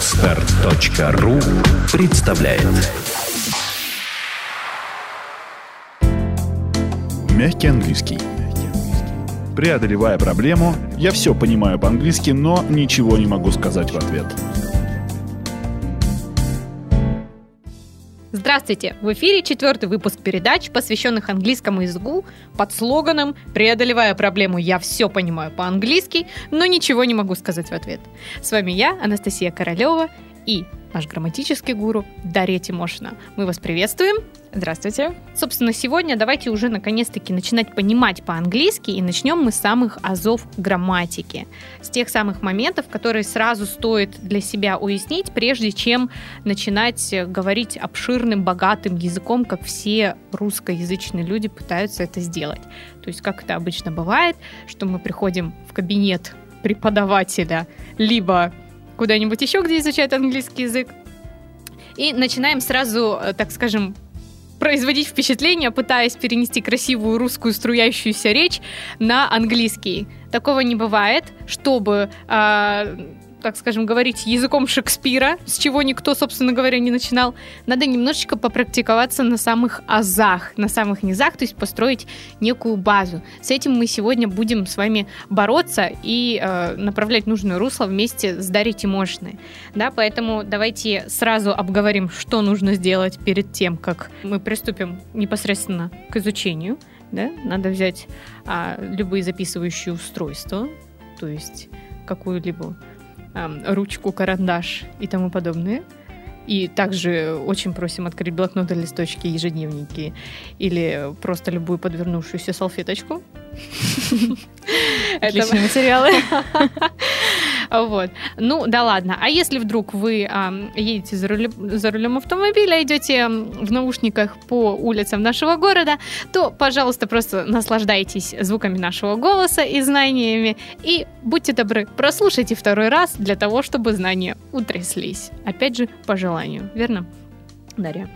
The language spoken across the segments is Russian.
Отстар.ру представляет Мягкий английский. Преодолевая проблему, я все понимаю по-английски, но ничего не могу сказать в ответ. Здравствуйте! В эфире четвертый выпуск передач, посвященных английскому языку под слоганом «Преодолевая проблему, я все понимаю по-английски, но ничего не могу сказать в ответ». С вами я, Анастасия Королева, и наш грамматический гуру Дарья Тимошина. Мы вас приветствуем. Здравствуйте. Собственно, сегодня давайте уже наконец-таки начинать понимать по-английски, и начнем мы с самых азов грамматики. С тех самых моментов, которые сразу стоит для себя уяснить, прежде чем начинать говорить обширным, богатым языком, как все русскоязычные люди пытаются это сделать. То есть, как это обычно бывает, что мы приходим в кабинет преподавателя, либо куда-нибудь еще, где изучают английский язык, и начинаем сразу, э, так скажем, производить впечатление, пытаясь перенести красивую русскую струящуюся речь на английский. Такого не бывает, чтобы э, так скажем, говорить языком Шекспира, с чего никто, собственно говоря, не начинал, надо немножечко попрактиковаться на самых азах, на самых низах, то есть построить некую базу. С этим мы сегодня будем с вами бороться и э, направлять нужное русло вместе с Дарьей Тимошиной. Да, поэтому давайте сразу обговорим, что нужно сделать перед тем, как мы приступим непосредственно к изучению. Да? Надо взять а, любые записывающие устройства, то есть какую-либо ручку, карандаш и тому подобное. И также очень просим открыть блокноты, листочки, ежедневники или просто любую подвернувшуюся салфеточку. Отличные материалы. Вот. Ну, да ладно. А если вдруг вы а, едете за рулем, за рулем автомобиля, идете в наушниках по улицам нашего города, то, пожалуйста, просто наслаждайтесь звуками нашего голоса и знаниями. И будьте добры, прослушайте второй раз для того, чтобы знания утряслись. Опять же, по желанию. Верно, Дарья?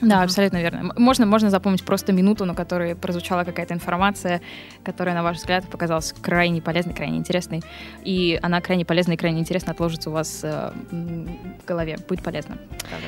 Да, абсолютно верно. Можно, можно запомнить просто минуту, на которой прозвучала какая-то информация, которая, на ваш взгляд, показалась крайне полезной, крайне интересной. И она крайне полезна и крайне интересно отложится у вас э, в голове. Будет полезно. Правда.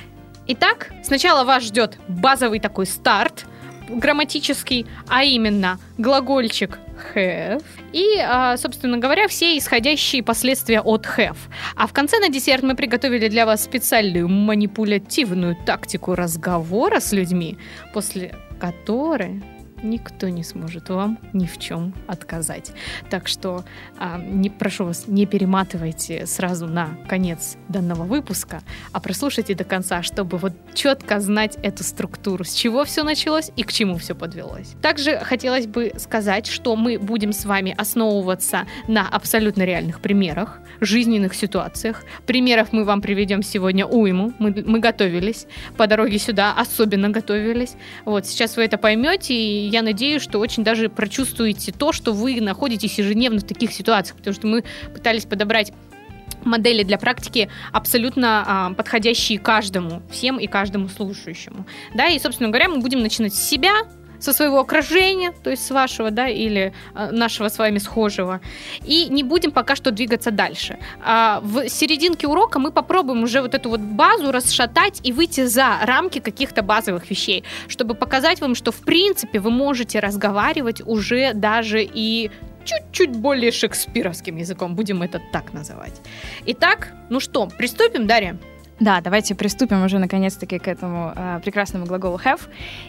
Итак, сначала вас ждет базовый такой старт грамматический, а именно глагольчик have и, а, собственно говоря, все исходящие последствия от have. А в конце на десерт мы приготовили для вас специальную манипулятивную тактику разговора с людьми, после которой никто не сможет вам ни в чем отказать. Так что а, не, прошу вас, не перематывайте сразу на конец данного выпуска, а прослушайте до конца, чтобы вот четко знать эту структуру, с чего все началось и к чему все подвелось. Также хотелось бы сказать, что мы будем с вами основываться на абсолютно реальных примерах, жизненных ситуациях. Примеров мы вам приведем сегодня уйму. Мы, мы готовились по дороге сюда, особенно готовились. Вот сейчас вы это поймете, и я надеюсь, что очень даже прочувствуете то, что вы находитесь ежедневно в таких ситуациях, потому что мы пытались подобрать модели для практики абсолютно а, подходящие каждому, всем и каждому слушающему. Да, и, собственно говоря, мы будем начинать с себя, со своего окружения, то есть с вашего, да, или э, нашего с вами схожего. И не будем пока что двигаться дальше. А в серединке урока мы попробуем уже вот эту вот базу расшатать и выйти за рамки каких-то базовых вещей, чтобы показать вам, что в принципе вы можете разговаривать уже даже и чуть-чуть более шекспировским языком, будем это так называть. Итак, ну что, приступим, Дарья? Да, давайте приступим уже наконец-таки к этому э, прекрасному глаголу have.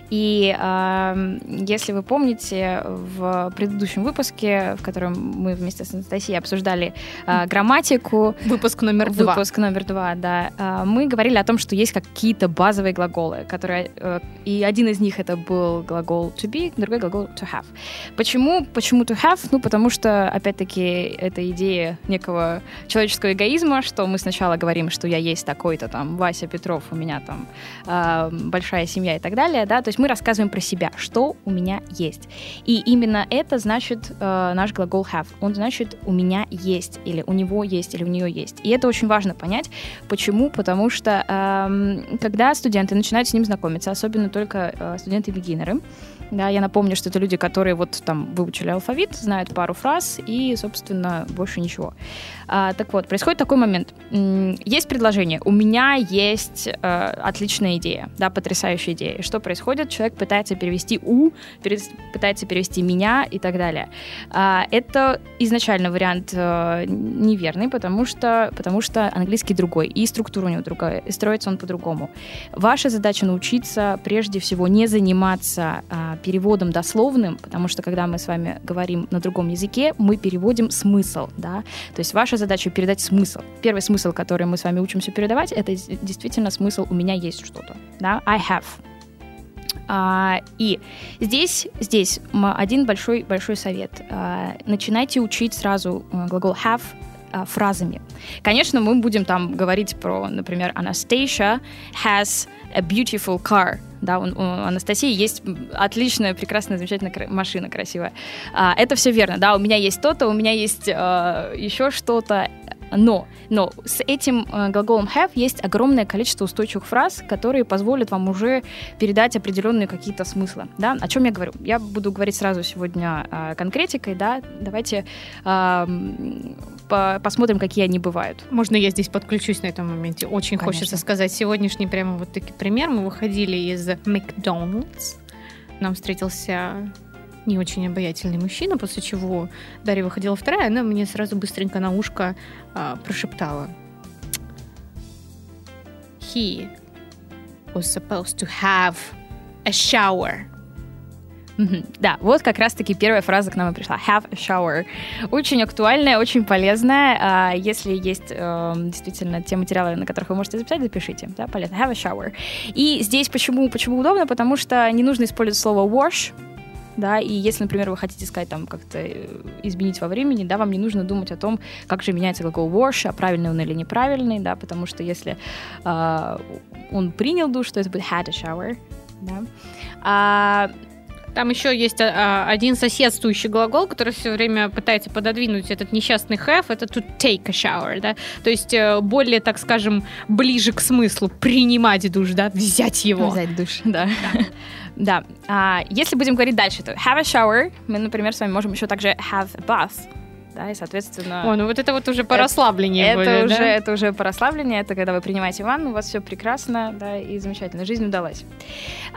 И э, если вы помните, в предыдущем выпуске, в котором мы вместе с Анастасией обсуждали э, грамматику... Выпуск номер два. Выпуск номер два, да. Э, мы говорили о том, что есть какие-то базовые глаголы, которые... Э, и один из них это был глагол to be, другой глагол to have. Почему? Почему to have? Ну, потому что, опять-таки, это идея некого человеческого эгоизма, что мы сначала говорим, что я есть такой-то какой-то там Вася Петров, у меня там э, большая семья и так далее, да, то есть мы рассказываем про себя, что у меня есть. И именно это значит э, наш глагол have. Он значит у меня есть, или у него есть, или у нее есть. И это очень важно понять. Почему? Потому что э, когда студенты начинают с ним знакомиться, особенно только э, студенты-бигинеры, Да, я напомню, что это люди, которые вот там выучили алфавит, знают пару фраз и, собственно, больше ничего. А, так вот, происходит такой момент. Есть предложение. У меня есть э, отличная идея, да, потрясающая идея. Что происходит? Человек пытается перевести «у», пытается перевести «меня» и так далее. А, это изначально вариант э, неверный, потому что, потому что английский другой, и структура у него другая, и строится он по-другому. Ваша задача научиться прежде всего не заниматься а, переводом дословным, потому что когда мы с вами говорим на другом языке, мы переводим смысл, да, то есть ваша задача передать смысл. Первый смысл, который мы с вами учимся передавать, это действительно смысл «у меня есть что-то», да, I have. А, и здесь, здесь один большой, большой совет. А, начинайте учить сразу э, глагол have а, фразами. Конечно, мы будем там говорить про, например, Anastasia has a beautiful car. Да, у, у Анастасии есть отличная, прекрасная, замечательная машина красивая. А, это все верно, да, у меня есть то-то, у меня есть а, еще что-то. Но, но с этим э, глаголом have есть огромное количество устойчивых фраз, которые позволят вам уже передать определенные какие-то смыслы. Да? О чем я говорю? Я буду говорить сразу сегодня э, конкретикой, да, давайте э, по посмотрим, какие они бывают. Можно я здесь подключусь на этом моменте? Очень Конечно. хочется сказать. Сегодняшний прямо вот такой пример. Мы выходили из Макдональдс. Нам встретился не очень обаятельный мужчина, после чего Дарья выходила вторая, она мне сразу быстренько на ушко а, прошептала. He was supposed to have a shower. Да, вот как раз-таки первая фраза к нам и пришла. Have a shower. Очень актуальная, очень полезная. А, если есть эм, действительно те материалы, на которых вы можете записать, запишите. Да, полезно. Have a shower. И здесь почему, почему удобно? Потому что не нужно использовать слово wash, да, и если, например, вы хотите сказать там как-то э, изменить во времени, да, вам не нужно думать о том, как же меняется глагол wash, а правильный он или неправильный, да, потому что если э, он принял душ, то это будет had a shower, да. А, там еще есть а, один соседствующий глагол, который все время пытается пододвинуть этот несчастный have, это to take a shower, да, то есть э, более, так скажем, ближе к смыслу принимать душ, да, взять его. Взять душ, да. да. Да. А, если будем говорить дальше, то have a shower. Мы, например, с вами можем еще также have a bath. Да, и, соответственно... О, ну вот это вот уже по расслаблению это, будет, уже, да? Это уже по расслаблению, это когда вы принимаете ванну, у вас все прекрасно, да, и замечательно, жизнь удалась.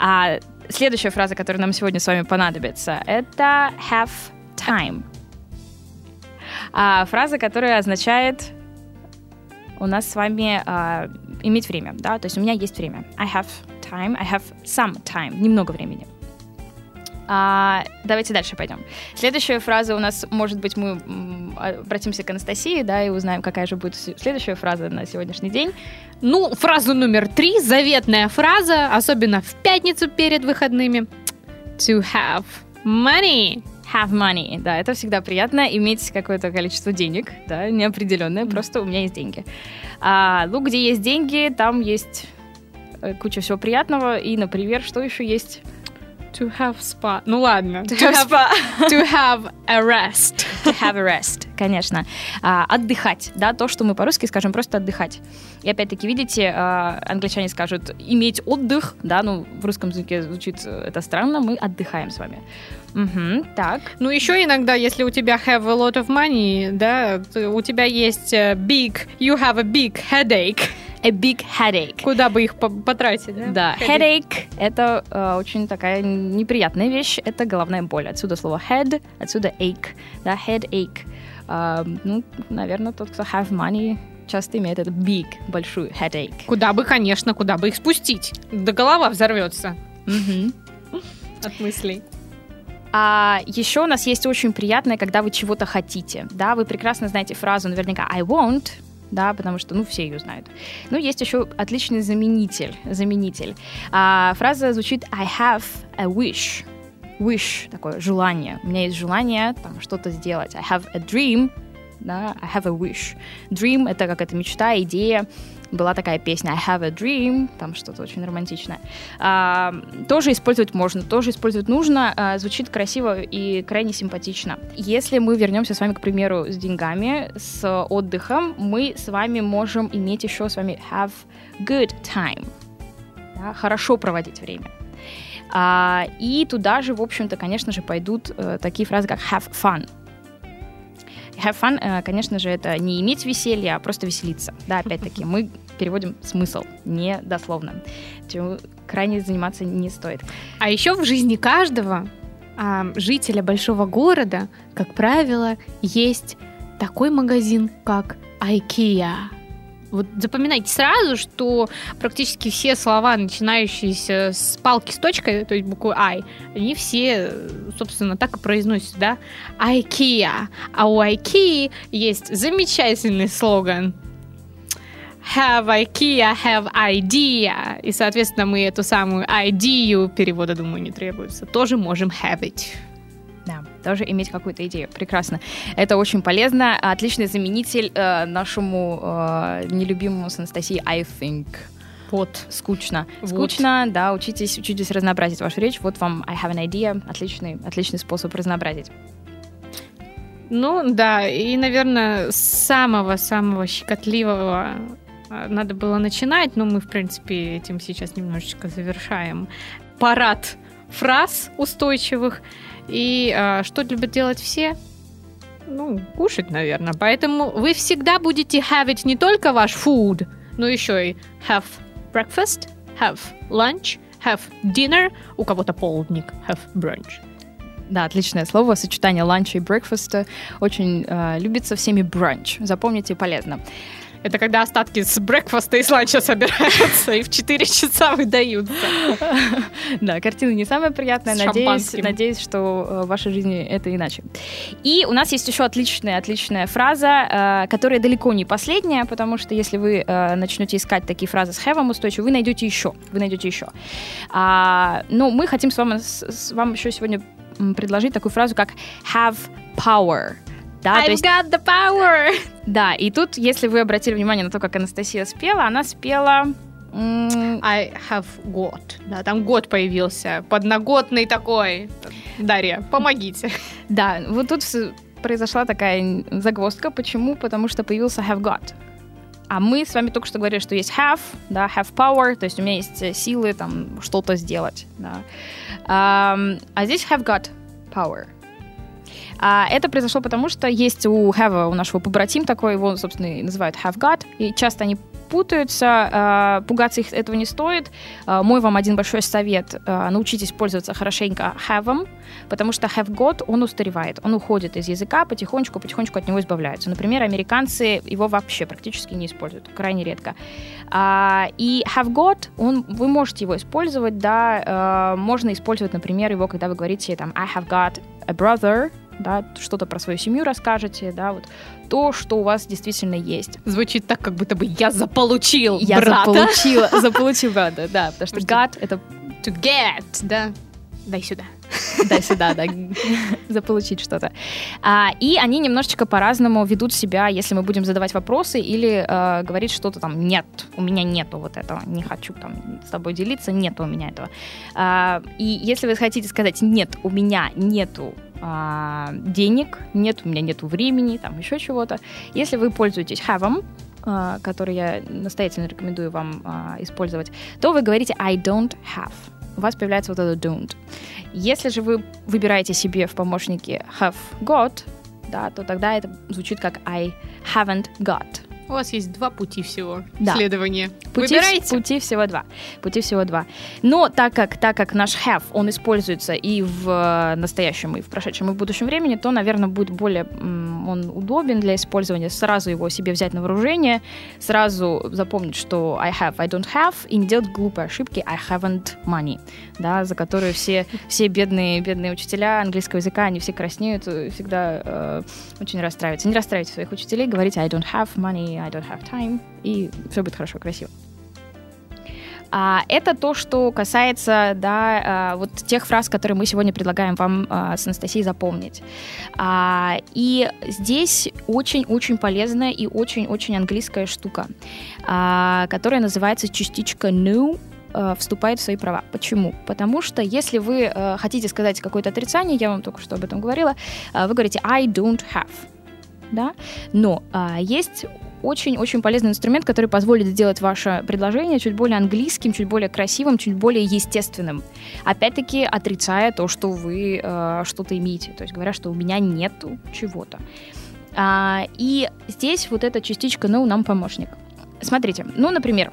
А следующая фраза, которая нам сегодня с вами понадобится, это have time. А, фраза, которая означает у нас с вами а, иметь время, да, то есть у меня есть время. I have time, I have some time, немного времени. А, давайте дальше пойдем. Следующая фраза у нас, может быть, мы обратимся к Анастасии, да, и узнаем, какая же будет следующая фраза на сегодняшний день. Ну, фраза номер три, заветная фраза, особенно в пятницу перед выходными. To have money. Have money, да, это всегда приятно, иметь какое-то количество денег, да, неопределенное, просто у меня есть деньги. А, ну, где есть деньги, там есть Э, куча всего приятного. И, например, что еще есть? To have spa. Ну ладно. To, to have, spa. to have a rest. To have a rest, конечно. А, отдыхать, да, то, что мы по-русски скажем, просто отдыхать. И опять-таки, видите, а, англичане скажут иметь отдых, да, ну, в русском языке звучит это странно, мы отдыхаем с вами. Угу, так. Ну, еще иногда, если у тебя have a lot of money, да, у тебя есть э, big, you have a big headache a big headache. Куда бы их потратить, да? Да, headache, это э, очень такая неприятная вещь, это головная боль. Отсюда слово head, отсюда ache, да, headache. Э, ну, наверное, тот, кто have money, часто имеет это big, большую headache. Куда бы, конечно, куда бы их спустить? Да голова взорвется. От мыслей. А еще у нас есть очень приятное, когда вы чего-то хотите. Да, вы прекрасно знаете фразу наверняка I want, да, потому что, ну, все ее знают. Ну, есть еще отличный заменитель, заменитель. А, фраза звучит I have a wish. Wish, такое желание. У меня есть желание там что-то сделать. I have a dream, да, I have a wish. Dream — это как это мечта, идея. Была такая песня I have a dream, там что-то очень романтичное. А, тоже использовать можно, тоже использовать нужно. А, звучит красиво и крайне симпатично. Если мы вернемся с вами, к примеру, с деньгами, с отдыхом, мы с вами можем иметь еще с вами have good time. Да, хорошо проводить время. А, и туда же, в общем-то, конечно же, пойдут э, такие фразы, как have fun. Have fun, э, конечно же, это не иметь веселье, а просто веселиться. Да, опять-таки, мы переводим смысл, не дословно. Чему крайне заниматься не стоит. А еще в жизни каждого а, жителя большого города, как правило, есть такой магазин, как IKEA. Вот запоминайте сразу, что практически все слова, начинающиеся с палки с точкой, то есть буквы I, они все, собственно, так и произносятся, да? IKEA. А у IKEA есть замечательный слоган have IKEA, have idea. И, соответственно, мы эту самую idea, перевода, думаю, не требуется, тоже можем have it. Тоже иметь какую-то идею. Прекрасно. Это очень полезно. Отличный заменитель э, нашему э, нелюбимому с Анастасией I think. Вот. Скучно. Вот. Скучно, да, учитесь, учитесь разнообразить вашу речь. Вот вам I have an idea. Отличный, отличный способ разнообразить. Ну, да, и, наверное, с самого-самого щекотливого а, надо было начинать, но мы, в принципе, этим сейчас немножечко завершаем. Парад фраз устойчивых. И а, что любят делать все? Ну, кушать, наверное. Поэтому вы всегда будете have it не только ваш food, но еще и have breakfast, have lunch, have dinner, у кого-то полдник, have brunch. Да, отличное слово. Сочетание ланча и брекфаста очень э, любится всеми бранч. Запомните, полезно. Это когда остатки с брекфаста и с ланча собираются и в 4 часа выдаются. Да, картина не самая приятная. Надеюсь, надеюсь, что э, в вашей жизни это иначе. И у нас есть еще отличная, отличная фраза, э, которая далеко не последняя, потому что если вы э, начнете искать такие фразы с have устойчиво, вы найдете еще. Вы найдете еще. А, но мы хотим с вами, с, вам еще сегодня предложить такую фразу, как have power. Да, I've есть got the power! Да, и тут, если вы обратили внимание на то, как Анастасия спела, она спела... I have got. Да, там год появился. Подноготный такой. Дарья, помогите. Да, вот тут произошла такая загвоздка. Почему? Потому что появился have got. А мы с вами только что говорили, что есть have, да, have power, то есть у меня есть э, силы там что-то сделать, да. Ам, а здесь have got power. А это произошло потому, что есть у have, у нашего побратим такой, его, собственно, называют have got, и часто они путаются, а, пугаться их этого не стоит. А, мой вам один большой совет, а, научитесь пользоваться хорошенько have потому что have got, он устаревает, он уходит из языка, потихонечку, потихонечку от него избавляются. Например, американцы его вообще практически не используют, крайне редко. И have got, он, вы можете его использовать, да, можно использовать, например, его, когда вы говорите там I have got a brother, да, что-то про свою семью расскажете, да, вот то, что у вас действительно есть. Звучит так, как будто бы я заполучил Я брата. заполучила, заполучил брата, да, потому что got это To get, да. Дай сюда. дай сюда, да, заполучить что-то. А, и они немножечко по-разному ведут себя, если мы будем задавать вопросы или э, говорить что-то там, нет, у меня нету вот этого, не хочу там с тобой делиться, нет у меня этого. А, и если вы хотите сказать, нет, у меня нету а, денег, нет, у меня нету времени, там еще чего-то, если вы пользуетесь have а, который я настоятельно рекомендую вам а, использовать, то вы говорите I don't have. У вас появляется вот это don't. Если же вы выбираете себе в помощнике have got, да, то тогда это звучит как I haven't got. У вас есть два пути всего Да. следования. Пути, Выбирайте. пути всего два. Пути всего два. Но так как, так как наш have, он используется и в э, настоящем, и в прошедшем, и в будущем времени, то, наверное, будет более он удобен для использования. Сразу его себе взять на вооружение, сразу запомнить, что I have, I don't have, и не делать глупые ошибки I haven't money, да, за которую все, все бедные, бедные учителя английского языка, они все краснеют, э, всегда э, очень расстраиваются. Не расстраивайте своих учителей, говорите I don't have money, I don't have time, и все будет хорошо, красиво. А, это то, что касается да, а, вот тех фраз, которые мы сегодня предлагаем вам а, с Анастасией запомнить. А, и здесь очень-очень полезная и очень-очень английская штука, а, которая называется частичка new э, вступает в свои права. Почему? Потому что если вы э, хотите сказать какое-то отрицание, я вам только что об этом говорила, э, вы говорите I don't have, да, но а, есть очень-очень полезный инструмент, который позволит сделать ваше предложение чуть более английским, чуть более красивым, чуть более естественным. Опять-таки отрицая то, что вы э, что-то имеете. То есть говоря, что у меня нету чего-то. А, и здесь вот эта частичка «no» нам помощник. Смотрите, ну, например,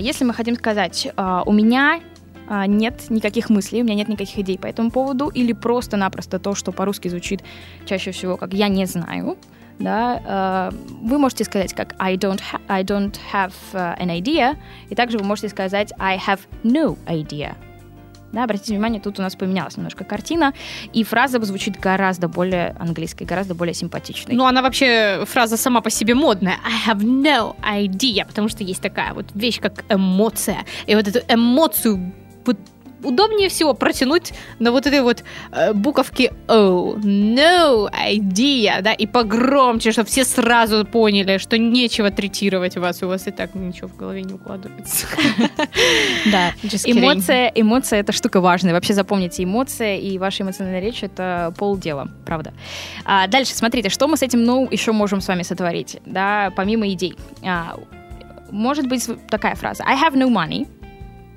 если мы хотим сказать а, «у меня а, нет никаких мыслей, у меня нет никаких идей по этому поводу, или просто-напросто то, что по-русски звучит чаще всего как «я не знаю», да, вы можете сказать как I don't, ha- I don't have an idea, и также вы можете сказать I have no idea. Да, обратите внимание, тут у нас поменялась немножко картина, и фраза звучит гораздо более английской, гораздо более симпатичной. Ну, она вообще, фраза сама по себе модная. I have no idea, потому что есть такая вот вещь, как эмоция. И вот эту эмоцию вот удобнее всего протянуть на вот этой вот э, буковке O. No idea, да, и погромче, чтобы все сразу поняли, что нечего третировать вас, у вас и так ничего в голове не укладывается. Да, эмоция, эмоция это штука важная. Вообще запомните, эмоция и ваша эмоциональная речь это полдела, правда. А, дальше, смотрите, что мы с этим ну еще можем с вами сотворить, да, помимо идей. А, может быть такая фраза: I have no money.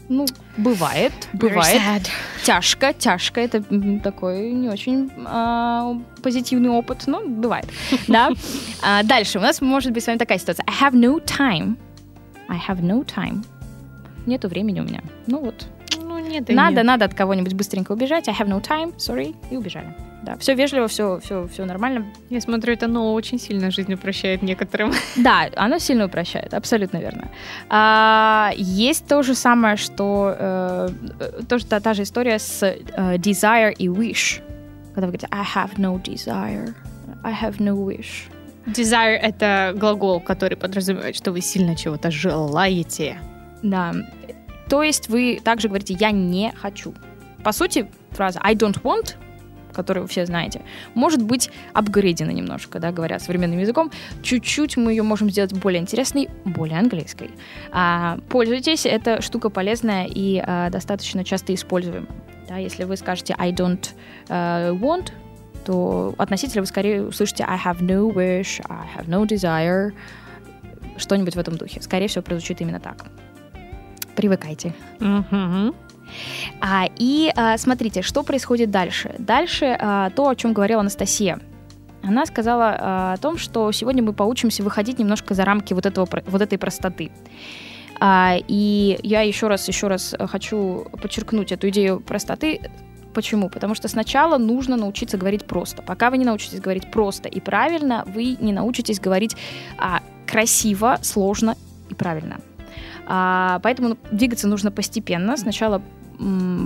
Ну, бывает, бывает. Тяжко, тяжко. Это такой не очень а, позитивный опыт, но бывает. Да. А, дальше у нас может быть с вами такая ситуация. I have no time. I have no time. Нету времени у меня. Ну вот. Ну, нет, Надо, нет. надо от кого-нибудь быстренько убежать. I have no time, sorry, и убежали. Да, все вежливо, все, все, все нормально. Я смотрю, это но очень сильно жизнь упрощает некоторым. Да, оно сильно упрощает, абсолютно верно. А, есть то же самое, что э, тоже та, та же история с э, desire и wish. Когда вы говорите I have no desire, I have no wish. Desire — это глагол, который подразумевает, что вы сильно чего-то желаете. Да. То есть вы также говорите я не хочу. По сути, фраза I don't want которую вы все знаете, может быть апгрейдена немножко, да, говоря современным языком. Чуть-чуть мы ее можем сделать более интересной, более английской. А, пользуйтесь, эта штука полезная и а, достаточно часто используем. Да, если вы скажете I don't э, want, то от носителя вы скорее услышите I have no wish, I have no desire, что-нибудь в этом духе. Скорее всего, прозвучит именно так. Привыкайте. Мгм. А, и а, смотрите, что происходит дальше. Дальше а, то, о чем говорила Анастасия. Она сказала а, о том, что сегодня мы поучимся выходить немножко за рамки вот, этого, вот этой простоты. А, и я еще раз, еще раз хочу подчеркнуть эту идею простоты. Почему? Потому что сначала нужно научиться говорить просто. Пока вы не научитесь говорить просто и правильно, вы не научитесь говорить а, красиво, сложно и правильно. А, поэтому ну, двигаться нужно постепенно. Сначала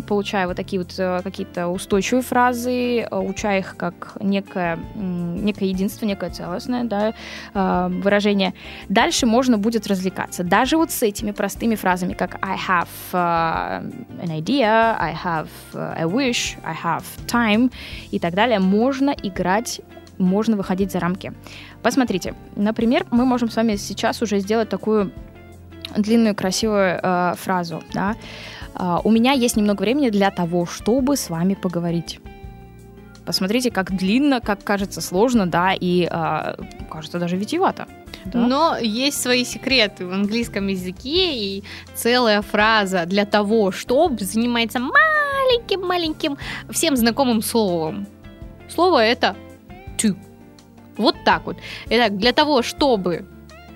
получая вот такие вот э, какие-то устойчивые фразы, э, уча их как некое, некое единство, некое целостное да, э, выражение. Дальше можно будет развлекаться. Даже вот с этими простыми фразами, как I have an idea, I have a wish, I have time и так далее, можно играть можно выходить за рамки. Посмотрите, например, мы можем с вами сейчас уже сделать такую длинную красивую э, фразу, да. А, у меня есть немного времени для того, чтобы с вами поговорить. Посмотрите, как длинно, как кажется сложно, да, и а, кажется даже витиевато. Да? Но есть свои секреты в английском языке, и целая фраза для того, чтобы занимается маленьким-маленьким всем знакомым словом. Слово это to. Вот так вот. Итак, для того, чтобы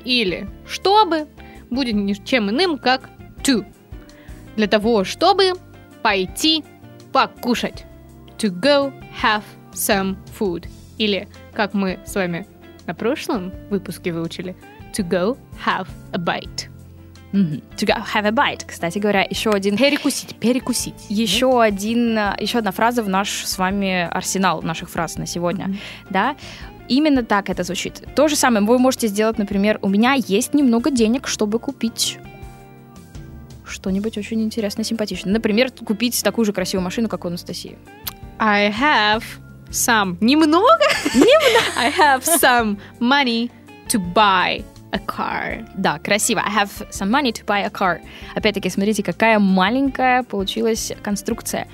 или чтобы будет ничем иным, как to. Для того, чтобы пойти покушать. To go have some food. Или, как мы с вами на прошлом выпуске выучили, to go have a bite. Мгм. To go have a bite. Кстати говоря, еще один Перекусить, перекусить. еще один, а, еще одна фраза в наш с вами арсенал наших фраз на сегодня, Мгм. да. Именно так это звучит. То же самое вы можете сделать, например, у меня есть немного денег, чтобы купить что-нибудь очень интересное, симпатичное. Например, купить такую же красивую машину, как у Анастасии. I have some... Немного? Немного? I have some money to buy a car. Да, красиво. I have some money to buy a car. Опять-таки, смотрите, какая маленькая получилась конструкция.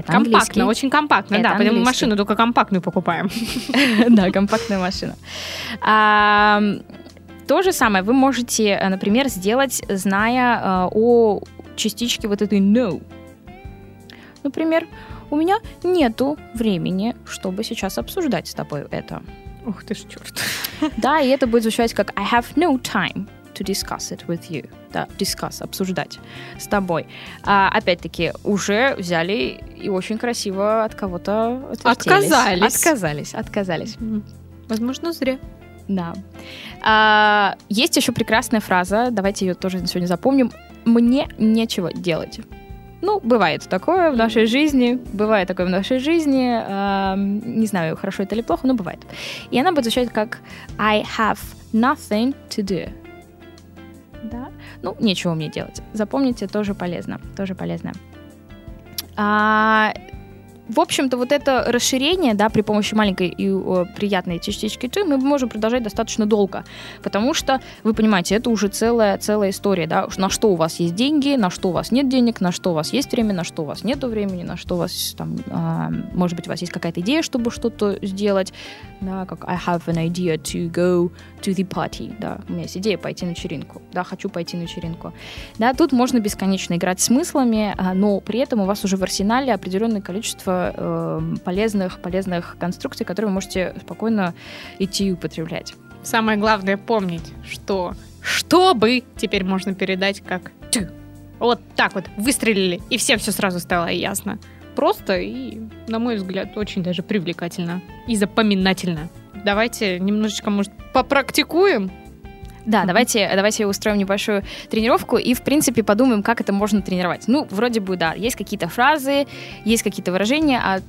Это английский. Компактно, очень компактно, Это да. Поэтому английский. машину только компактную покупаем. Да, компактная машина. То же самое вы можете, э, например, сделать, зная э, о частичке вот этой no. Например, у меня нету времени, чтобы сейчас обсуждать с тобой это. Ух ты ж, черт. Да, и это будет звучать как I have no time to discuss it with you. Да, discuss, обсуждать с тобой. А, опять-таки, уже взяли и очень красиво от кого-то. Отказались. Отказались, отказались. Возможно, зря. Да. А, есть еще прекрасная фраза, давайте ее тоже сегодня запомним. Мне нечего делать. Ну, бывает такое в нашей жизни, бывает такое в нашей жизни. а, не знаю, хорошо это или плохо, но бывает. И она будет звучать как I have nothing to do. Ну, нечего мне делать. Запомните, тоже полезно. Тоже полезно. А, в общем-то, вот это расширение, да, при помощи маленькой и э, приятной частички to мы можем продолжать достаточно долго, потому что, вы понимаете, это уже целая, целая история, да, на что у вас есть деньги, на что у вас нет денег, на что у вас есть время, на что у вас нет времени, на что у вас там, а, может быть, у вас есть какая-то идея, чтобы что-то сделать, да, как I have an idea to go to the party, да, у меня есть идея пойти на вечеринку, да, хочу пойти на вечеринку. Да, тут можно бесконечно играть смыслами, а, но при этом у вас уже в арсенале определенное количество э, полезных, полезных конструкций, которые вы можете спокойно идти и употреблять. Самое главное помнить, что чтобы теперь можно передать как «тю». Вот так вот выстрелили, и всем все сразу стало ясно. Просто и, на мой взгляд, очень даже привлекательно и запоминательно. Давайте немножечко, может, попрактикуем. Да, давайте, давайте устроим небольшую тренировку и, в принципе, подумаем, как это можно тренировать. Ну, вроде бы, да, есть какие-то фразы, есть какие-то выражения, а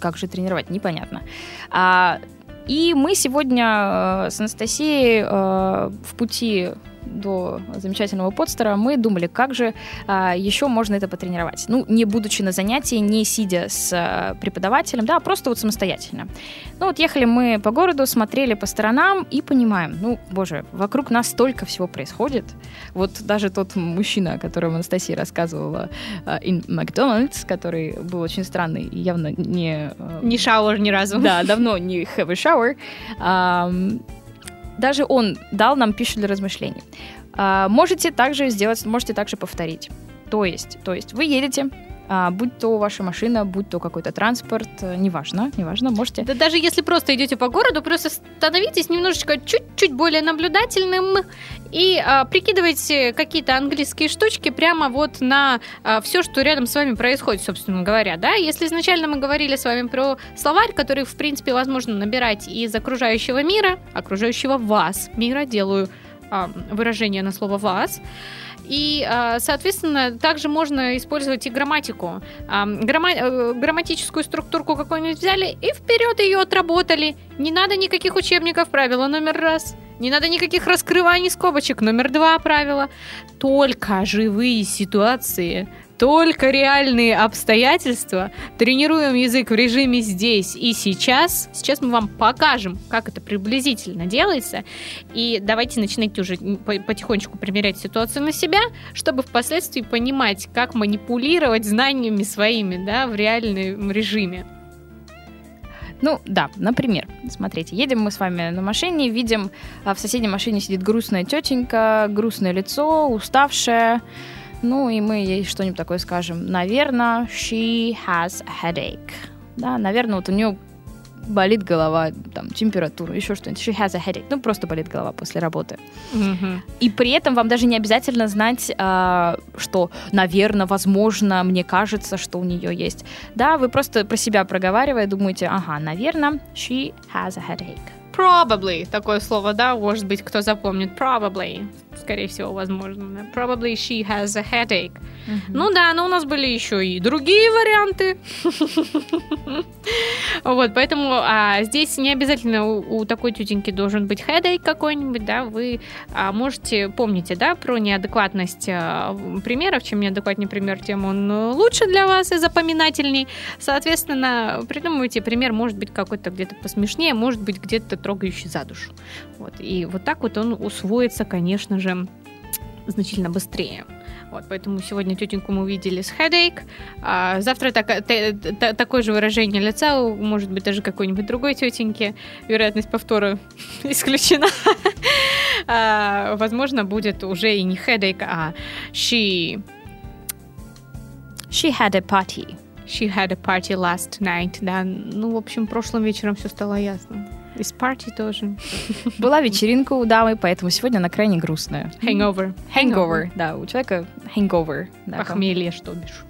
как же тренировать, непонятно. А, и мы сегодня э, с Анастасией э, в пути до замечательного подстера мы думали, как же а, еще можно это потренировать. Ну, не будучи на занятии, не сидя с а, преподавателем, да, а просто вот самостоятельно. Ну, вот ехали мы по городу, смотрели по сторонам и понимаем, ну, боже, вокруг нас столько всего происходит. Вот даже тот мужчина, о котором Анастасия рассказывала, а, in McDonald's, который был очень странный и явно не... а, Не шауэр ни разу. да, давно не have a shower. Ам, даже он дал нам пищу для размышлений. А, можете также сделать, можете также повторить. То есть, то есть вы едете, а, будь то ваша машина, будь то какой-то транспорт, э, неважно, неважно, можете. Да даже если просто идете по городу, просто становитесь немножечко чуть-чуть более наблюдательным и а, прикидывайте какие-то английские штучки прямо вот на все, что рядом с вами происходит, собственно говоря, да. Если изначально мы говорили с вами про словарь, который, в принципе, возможно набирать из окружающего мира, окружающего вас мира, делаю а, выражение на слово вас. И, а, соответственно, также можно использовать и грамматику. А, грамма- э, грамматическую структурку какую-нибудь взяли и вперед ее отработали. Не надо никаких учебников, правило номер раз. Не надо никаких раскрываний скобочек, номер два правила. Только живые ситуации, только реальные обстоятельства. Тренируем язык в режиме здесь и сейчас. Сейчас мы вам покажем, как это приблизительно делается. И давайте начинайте уже по- потихонечку примерять ситуацию на себя, чтобы впоследствии понимать, как манипулировать знаниями своими да, в реальном режиме. Ну, да, например, смотрите, едем мы с вами на машине, видим, а, в соседней машине сидит грустная тетенька, грустное лицо, уставшая. Ну, и мы ей что-нибудь такое скажем. Наверное, she has a headache. Да, наверное, вот у нее болит голова, там, температура, еще что-нибудь. She has a headache. Ну, просто болит голова после работы. И при этом вам даже не обязательно знать, а, что, наверное, возможно, мне кажется, что у нее есть. Да, вы просто про себя проговаривая думаете, ага, наверное, she has a headache. Probably, такое слово, да, может быть, кто запомнит. Probably, скорее всего, возможно. Probably she has a headache. Ну да, но у нас были еще и другие варианты. Вот, поэтому а, здесь не обязательно у, у такой тетеньки должен быть headache какой-нибудь, да, вы а, можете, помните, да, про неадекватность а, примеров, чем неадекватнее пример, тем он лучше для вас и запоминательней. Соответственно, придумывайте пример, может быть, какой-то где-то посмешнее, может быть, где-то трогающий за душу. Вот, и вот так вот он усвоится, конечно же, значительно быстрее. Вот, поэтому сегодня тетеньку мы увидели с headache. А завтра так- те- та- такое же выражение лица, у, может быть, даже какой-нибудь другой тетеньки. Вероятность повтора исключена. а, возможно, будет уже и не headache, а she, She had a party. she had a party last night. Да, ну, в общем, прошлым вечером все стало ясно. И с party тоже. Была вечеринка у дамы, поэтому сегодня она крайне грустная. Hangover. Hangover, да, у человека hangover. Да, Похмелье, что бишь.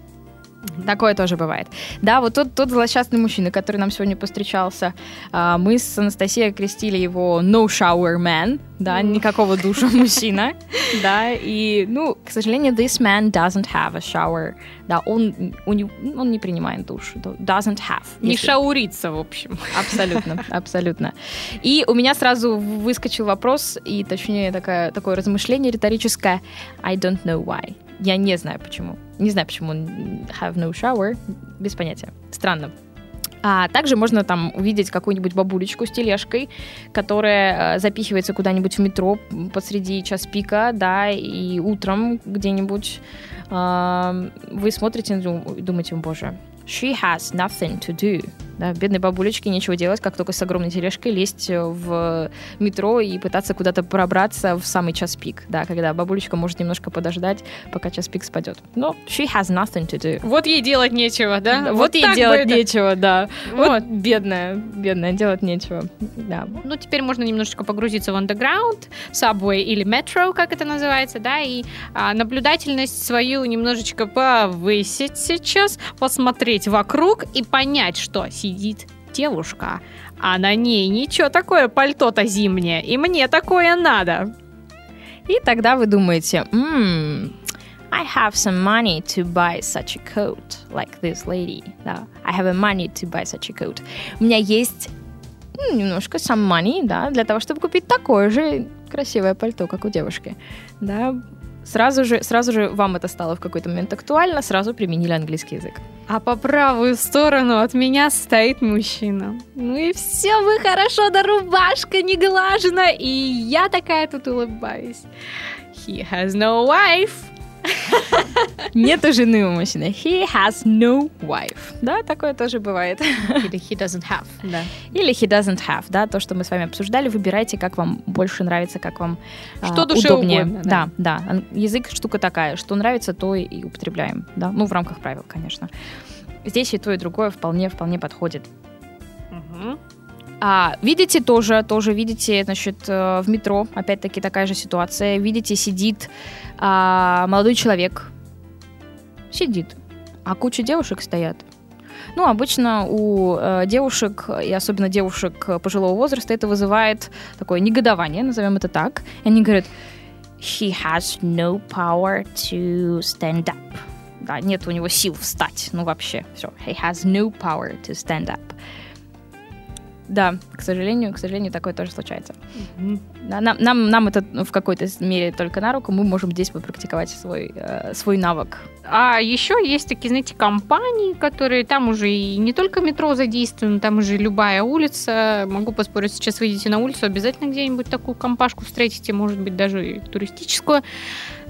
Такое тоже бывает. Да, вот тот, тот злосчастный мужчина, который нам сегодня постречался, а, мы с Анастасией окрестили его no shower man, да, никакого душа мужчина, да, и, ну, к сожалению, this man doesn't have a shower, да, он, него- он не принимает душ, doesn't have. Не если- шауриться, в общем. Абсолютно, абсолютно. И у меня сразу выскочил вопрос, и точнее такая, такое размышление риторическое. I don't know why. Я не знаю почему. Не знаю, почему have no shower. Без понятия. Странно. А также можно там увидеть какую-нибудь бабулечку с тележкой, которая э, запихивается куда-нибудь в метро посреди час пика, да, и утром где-нибудь а, вы смотрите и дум- думаете, «О, боже, she has nothing to do. Да, бедной бабулечке нечего делать, как только с огромной тележкой лезть в метро и пытаться куда-то пробраться в самый час пик, да, когда бабулечка может немножко подождать, пока час пик спадет. Но she has nothing to do. Вот ей делать нечего, да? Да, вот ей делать это- нечего, да. Вот. Вот. бедная, бедная, делать нечего. Да. Ну, теперь можно немножечко погрузиться в underground, subway или metro, как это называется, да, и а, наблюдательность свою немножечко повысить сейчас, посмотреть вокруг и понять, что сидит девушка, а на ней ничего такое пальто-то зимнее, и мне такое надо. И тогда вы думаете, «М, I have some money to buy such a coat, like this lady. Да, I have money to buy such a coat. У меня есть м, немножко some money, да, для того, чтобы купить такое же красивое пальто, как у девушки. Да, сразу же, сразу же вам это стало в какой-то момент актуально, сразу применили английский язык. А по правую сторону от меня стоит мужчина. Ну и все вы хорошо, да рубашка не глажена, и я такая тут улыбаюсь. He has no wife. Нету жены у мужчины. He has no wife. Да, такое тоже бывает. Или he doesn't have. Да. Или he doesn't have, да, то, что мы с вами обсуждали. Выбирайте, как вам больше нравится, как вам Что а, душе удобнее. угодно, да, да. да. Язык штука такая, что нравится, то и- употребляем, да. Ну, в рамках правил, конечно. Здесь и то, и другое вполне, вполне подходит. А, видите тоже, тоже видите, значит, э, в метро, опять-таки такая же ситуация. Видите, сидит а, молодой человек. Сидит. А куча девушек стоят. Ну, обычно у э, девушек, и особенно девушек пожилого возраста, это вызывает такое негодование, назовем это так. И они говорят, he has no power to stand up. Да, нет у него сил встать. Ну, вообще, все. He has no power to stand up. Да, к сожалению, к сожалению, такое тоже случается. Да, нам, нам, нам это в какой-то мере только на руку. Мы можем здесь попрактиковать свой, э, свой навык. А еще есть такие, знаете, компании, которые там уже и не только метро задействовано, там уже любая улица. Могу поспорить, сейчас выйдете на улицу, обязательно где-нибудь такую компашку встретите, может быть, даже туристическую.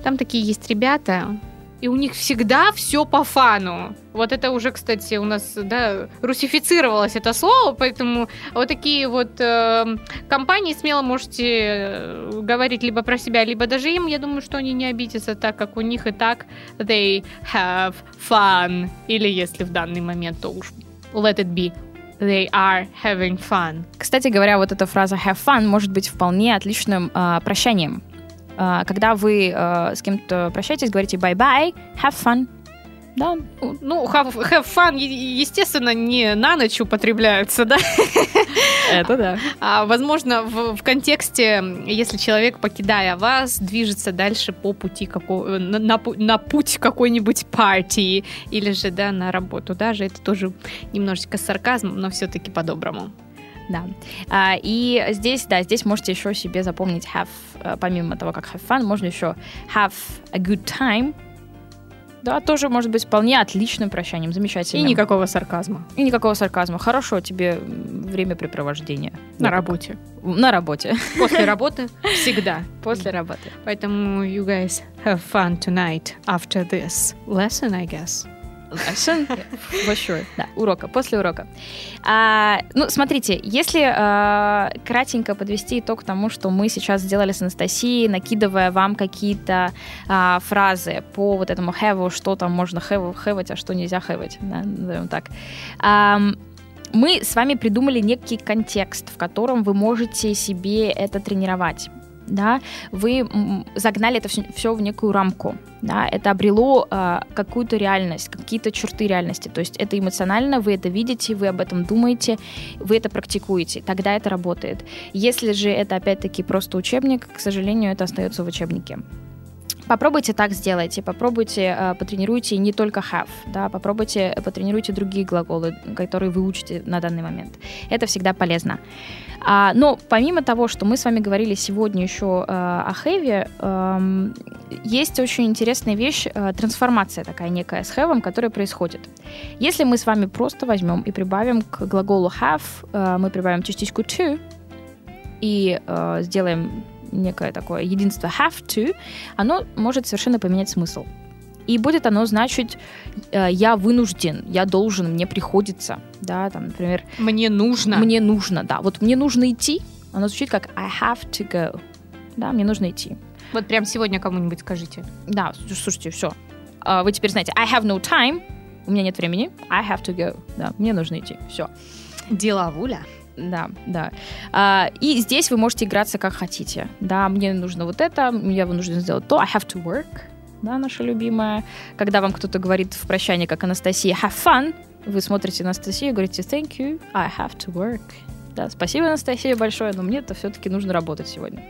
Там такие есть ребята, и у них всегда все по фану. Вот это уже, кстати, у нас, да, русифицировалось это слово, поэтому вот такие вот э, компании смело можете э, говорить либо про себя, либо даже им. Я думаю, что они не обидятся, так как у них и так they have fun. Или если в данный момент, то уж let it be. They are having fun. Кстати говоря, вот эта фраза have fun может быть вполне отличным а, прощанием. А, когда вы а, с кем-то прощаетесь, говорите bye-bye, have fun. Да, Ну, have, have fun, естественно, не на ночь употребляются, да? это да. А, возможно, в, в контексте, если человек, покидая вас, движется дальше по пути какого, на, на на путь какой-нибудь партии или же, да, на работу, даже это тоже немножечко с сарказмом, но все-таки по-доброму. Да. А, и здесь, да, здесь можете еще себе запомнить have, э, помимо того, как have fun, можно еще have a good time. Да, тоже может быть вполне отличным прощанием, И замечательным. никакого сарказма И никакого сарказма. Хорошо тебе м, времяпрепровождение. на Ну, работе. На работе. После работы всегда. После работы. Поэтому you guys have fun tonight after this lesson, I guess. For sure. Да. урока, после урока. А, ну, смотрите, если а, кратенько подвести итог тому, что мы сейчас сделали с Анастасией, накидывая вам какие-то а, фразы по вот этому have, что там можно have, have а что нельзя have, да, назовем так. А, мы с вами придумали некий контекст, в котором вы можете себе это тренировать да, вы загнали это все, все в некую рамку, да, это обрело э, какую-то реальность, какие-то черты реальности, то есть это эмоционально, вы это видите, вы об этом думаете, вы это практикуете, тогда это работает. Если же это опять-таки просто учебник, к сожалению, это остается в учебнике. Попробуйте так сделайте, попробуйте, э, потренируйте не только have, да, попробуйте, э, потренируйте другие глаголы, которые вы учите на данный момент. Это всегда полезно. А, но помимо того, что мы с вами говорили сегодня еще э, о have, э, есть очень интересная вещь, э, трансформация такая некая с have, которая происходит. Если мы с вами просто возьмем и прибавим к глаголу have, э, мы прибавим частичку to и э, сделаем некое такое единство have to, оно может совершенно поменять смысл. И будет оно значить э, я вынужден, я должен, мне приходится, да, там, например. Мне нужно. Мне нужно, да. Вот мне нужно идти, оно звучит как I have to go. Да, мне нужно идти. Вот прям сегодня кому-нибудь скажите. Да, слушайте, все. А, вы теперь знаете, I have no time, у меня нет времени, I have to go. Да, мне нужно идти. Все. Деловуля. Да, да. А, и здесь вы можете играться как хотите. Да, мне нужно вот это, я вынужден сделать то. I have to work, да, наша любимая. Когда вам кто-то говорит в прощании, как Анастасия, have fun, вы смотрите на Анастасию и говорите, thank you, I have to work. Да, спасибо, Анастасия, большое, но мне это все-таки нужно работать сегодня.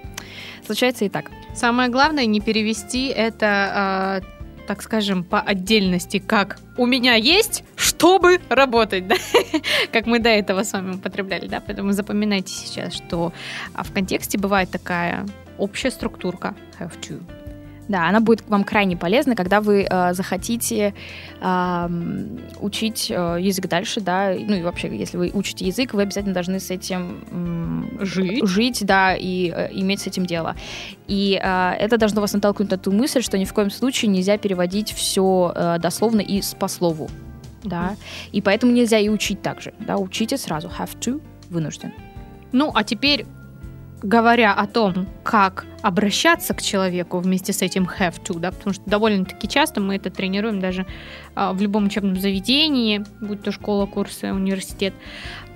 Случается и так. Самое главное не перевести это э, так скажем, по отдельности, как у меня есть, чтобы работать, да? как мы до этого с вами употребляли, да? Поэтому запоминайте сейчас, что а, в контексте бывает такая общая структурка have to. Да, она будет вам крайне полезна, когда вы э, захотите э, учить э, язык дальше, да, ну и вообще, если вы учите язык, вы обязательно должны с этим э, жить. жить, да, и э, иметь с этим дело. И э, это должно вас натолкнуть на ту мысль, что ни в коем случае нельзя переводить все э, дословно и по слову, да, и поэтому нельзя и учить также, да, учите сразу, have to, вынужден. Ну, а теперь говоря о том, как обращаться к человеку вместе с этим have to, да, потому что довольно-таки часто мы это тренируем даже а, в любом учебном заведении, будь то школа, курсы, университет,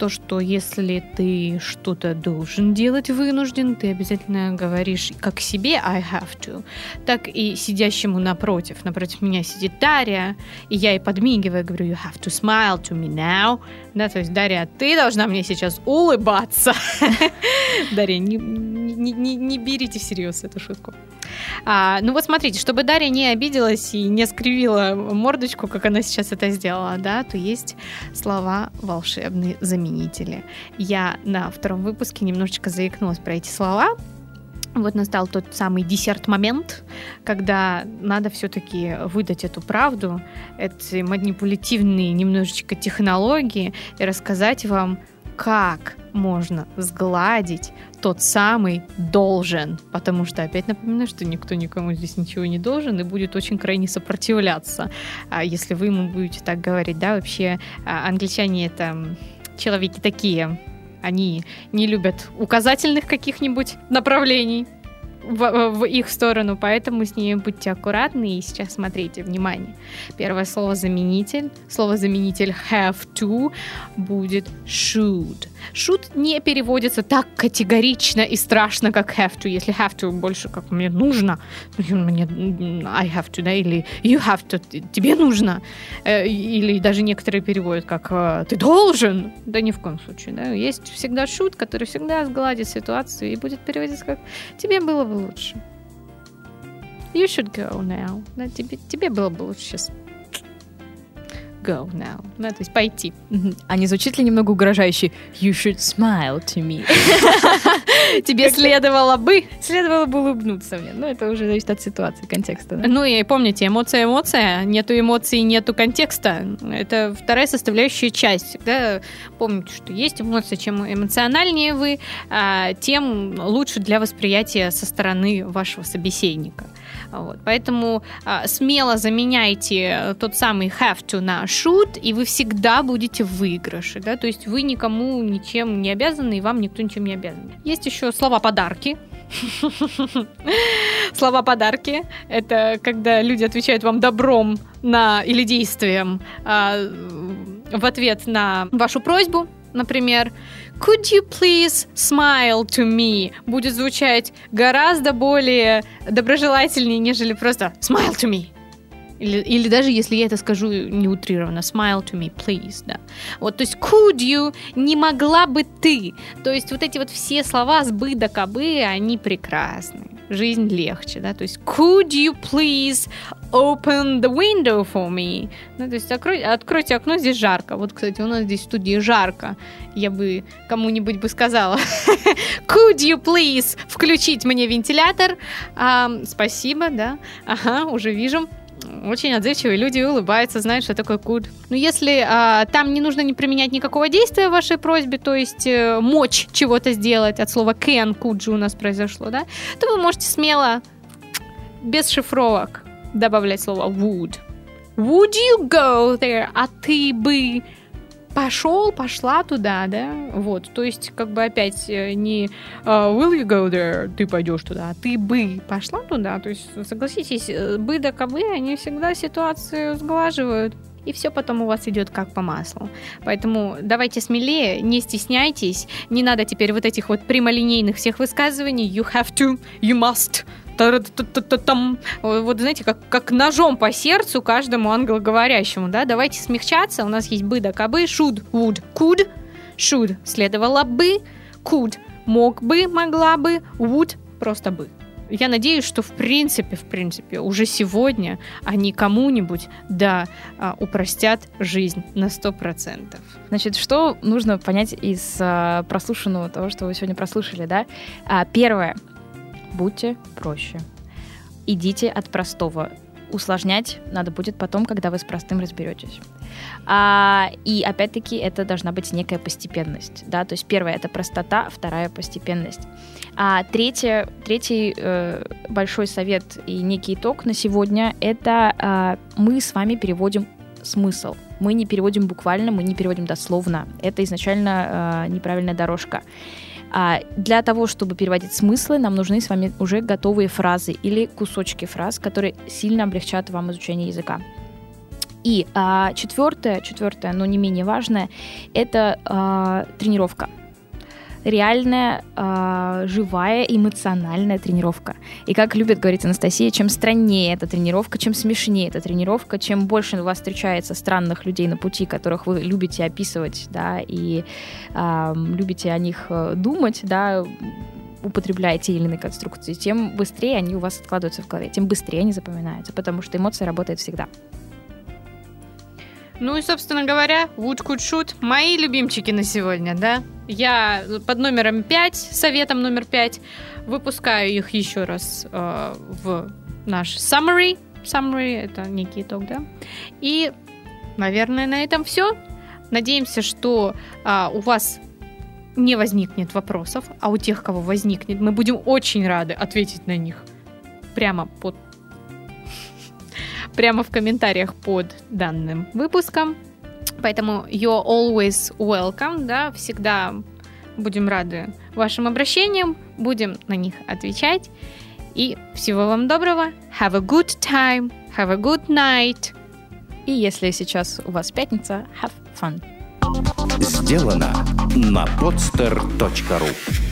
то, что если ты что-то должен делать вынужден, ты обязательно говоришь как себе I have to, так и сидящему напротив. Напротив меня сидит Дарья, и я ей подмигиваю, говорю you have to smile to me now. Да, то есть, Дарья, ты должна мне сейчас улыбаться. Дарья, не, не, не, не берите всерьез эту шутку. А, ну вот смотрите, чтобы Дарья не обиделась и не скривила мордочку, как она сейчас это сделала, да, то есть слова волшебные заменители. Я на втором выпуске немножечко заикнулась про эти слова, вот настал тот самый десерт-момент, когда надо все-таки выдать эту правду, эти манипулятивные немножечко технологии и рассказать вам, как можно сгладить тот самый должен. Потому что, опять напоминаю, что никто никому здесь ничего не должен и будет очень крайне сопротивляться, а если вы ему будете так говорить. Да, вообще а, англичане это человеки такие, они не любят указательных каких-нибудь направлений в, в их сторону, поэтому с ними будьте аккуратны. И сейчас смотрите, внимание. Первое слово заменитель. Слово заменитель have to будет should. Should не переводится так категорично и страшно, как have to. Если have to больше как мне нужно, мне I have to, да, или you have to, тебе нужно. Э, или даже некоторые переводят как э, ты должен. Да ни в коем случае, да. Есть всегда should, который всегда сгладит ситуацию и будет переводиться как тебе было бы лучше. You should go now. Да, тебе, тебе было бы лучше сейчас go now. Да, то есть пойти. А не звучит ли немного угрожающе? You should smile to me. Тебе следовало бы, следовало бы улыбнуться мне. Ну, это уже зависит от ситуации, контекста. Ну, и помните, эмоция, эмоция. Нету эмоций, нету контекста. Это вторая составляющая часть. Всегда помните, что есть эмоции. Чем эмоциональнее вы, а, тем лучше для восприятия со стороны вашего собеседника. Вот, поэтому а, смело заменяйте тот самый have to на should, и вы всегда будете в выигрыше, да, то есть вы никому ничем не обязаны, и вам никто ничем не обязан. Есть еще слова-подарки, Слова подарки – это когда люди отвечают вам добром на, или действием а, в ответ на вашу просьбу. Например, Could you please smile to me? Будет звучать гораздо более доброжелательнее, нежели просто smile to me. Или, или даже если я это скажу не утрированно, smile to me, please, да. Вот, то есть could you, не могла бы ты. То есть вот эти вот все слова с бы до кобы, они прекрасны. Жизнь легче, да, то есть could you please open the window for me? Ну, то есть открой, откройте окно, здесь жарко. Вот, кстати, у нас здесь в студии жарко. Я бы кому-нибудь бы сказала, could you please включить мне вентилятор? А, спасибо, да. Ага, уже вижу очень отзывчивые люди улыбаются, знают, что такое could. Но если а, там не нужно не применять никакого действия в вашей просьбе, то есть э, мочь чего-то сделать, от слова can, could же у нас произошло, да, то вы можете смело, без шифровок, добавлять слово would. Would you go there? А ты бы пошел, пошла туда, да, вот, то есть, как бы опять э, не uh, will you go there, ты пойдешь туда, а ты бы пошла туда, то есть, согласитесь, э, бы да кобы, они всегда ситуацию сглаживают. И все потом у вас идет как по маслу. Поэтому давайте смелее, не стесняйтесь. Не надо теперь вот этих вот прямолинейных всех высказываний. You have to, you must, вот знаете, как, как ножом по сердцу каждому англоговорящему, да, давайте смягчаться, у нас есть бы да кабы, should, would, could, should, следовало бы, could, мог бы, могла бы, would, просто бы. Я надеюсь, что в принципе, в принципе, уже сегодня они кому-нибудь, да, а, упростят жизнь на 100%. Значит, что нужно понять из а, прослушанного того, что вы сегодня прослушали, да? А, первое – будьте проще. Идите от простого. Усложнять надо будет потом, когда вы с простым разберетесь. А, и опять-таки это должна быть некая постепенность. Да? То есть первая это простота, вторая постепенность. А третье, третий э, большой совет и некий итог на сегодня это э, мы с вами переводим смысл. Мы не переводим буквально, мы не переводим дословно. Это изначально э, неправильная дорожка. А для того, чтобы переводить смыслы, нам нужны с вами уже готовые фразы или кусочки фраз, которые сильно облегчат вам изучение языка. И а, четвертое, четвертое, но не менее важное, это а, тренировка реальная, э, живая, эмоциональная тренировка. И как любит говорить Анастасия, чем страннее эта тренировка, чем смешнее эта тренировка, чем больше у вас встречается странных людей на пути, которых вы любите описывать, да, и э, любите о них э, думать, да, употребляя те или иные конструкции, тем быстрее они у вас откладываются в голове, тем быстрее они запоминаются, потому что эмоция работает всегда. Ну и, собственно говоря, Wood Could Shoot мои любимчики на сегодня, да? Я под номером 5, советом номер 5, выпускаю их еще раз э, в наш summary. Summary — это некий итог, да? И, наверное, на этом все. Надеемся, что э, у вас не возникнет вопросов, а у тех, кого возникнет, мы будем очень рады ответить на них прямо под прямо в комментариях под данным выпуском. Поэтому you're always welcome, да, всегда будем рады вашим обращениям, будем на них отвечать. И всего вам доброго. Have a good time. Have a good night. И если сейчас у вас пятница, have fun. Сделано на podster.ru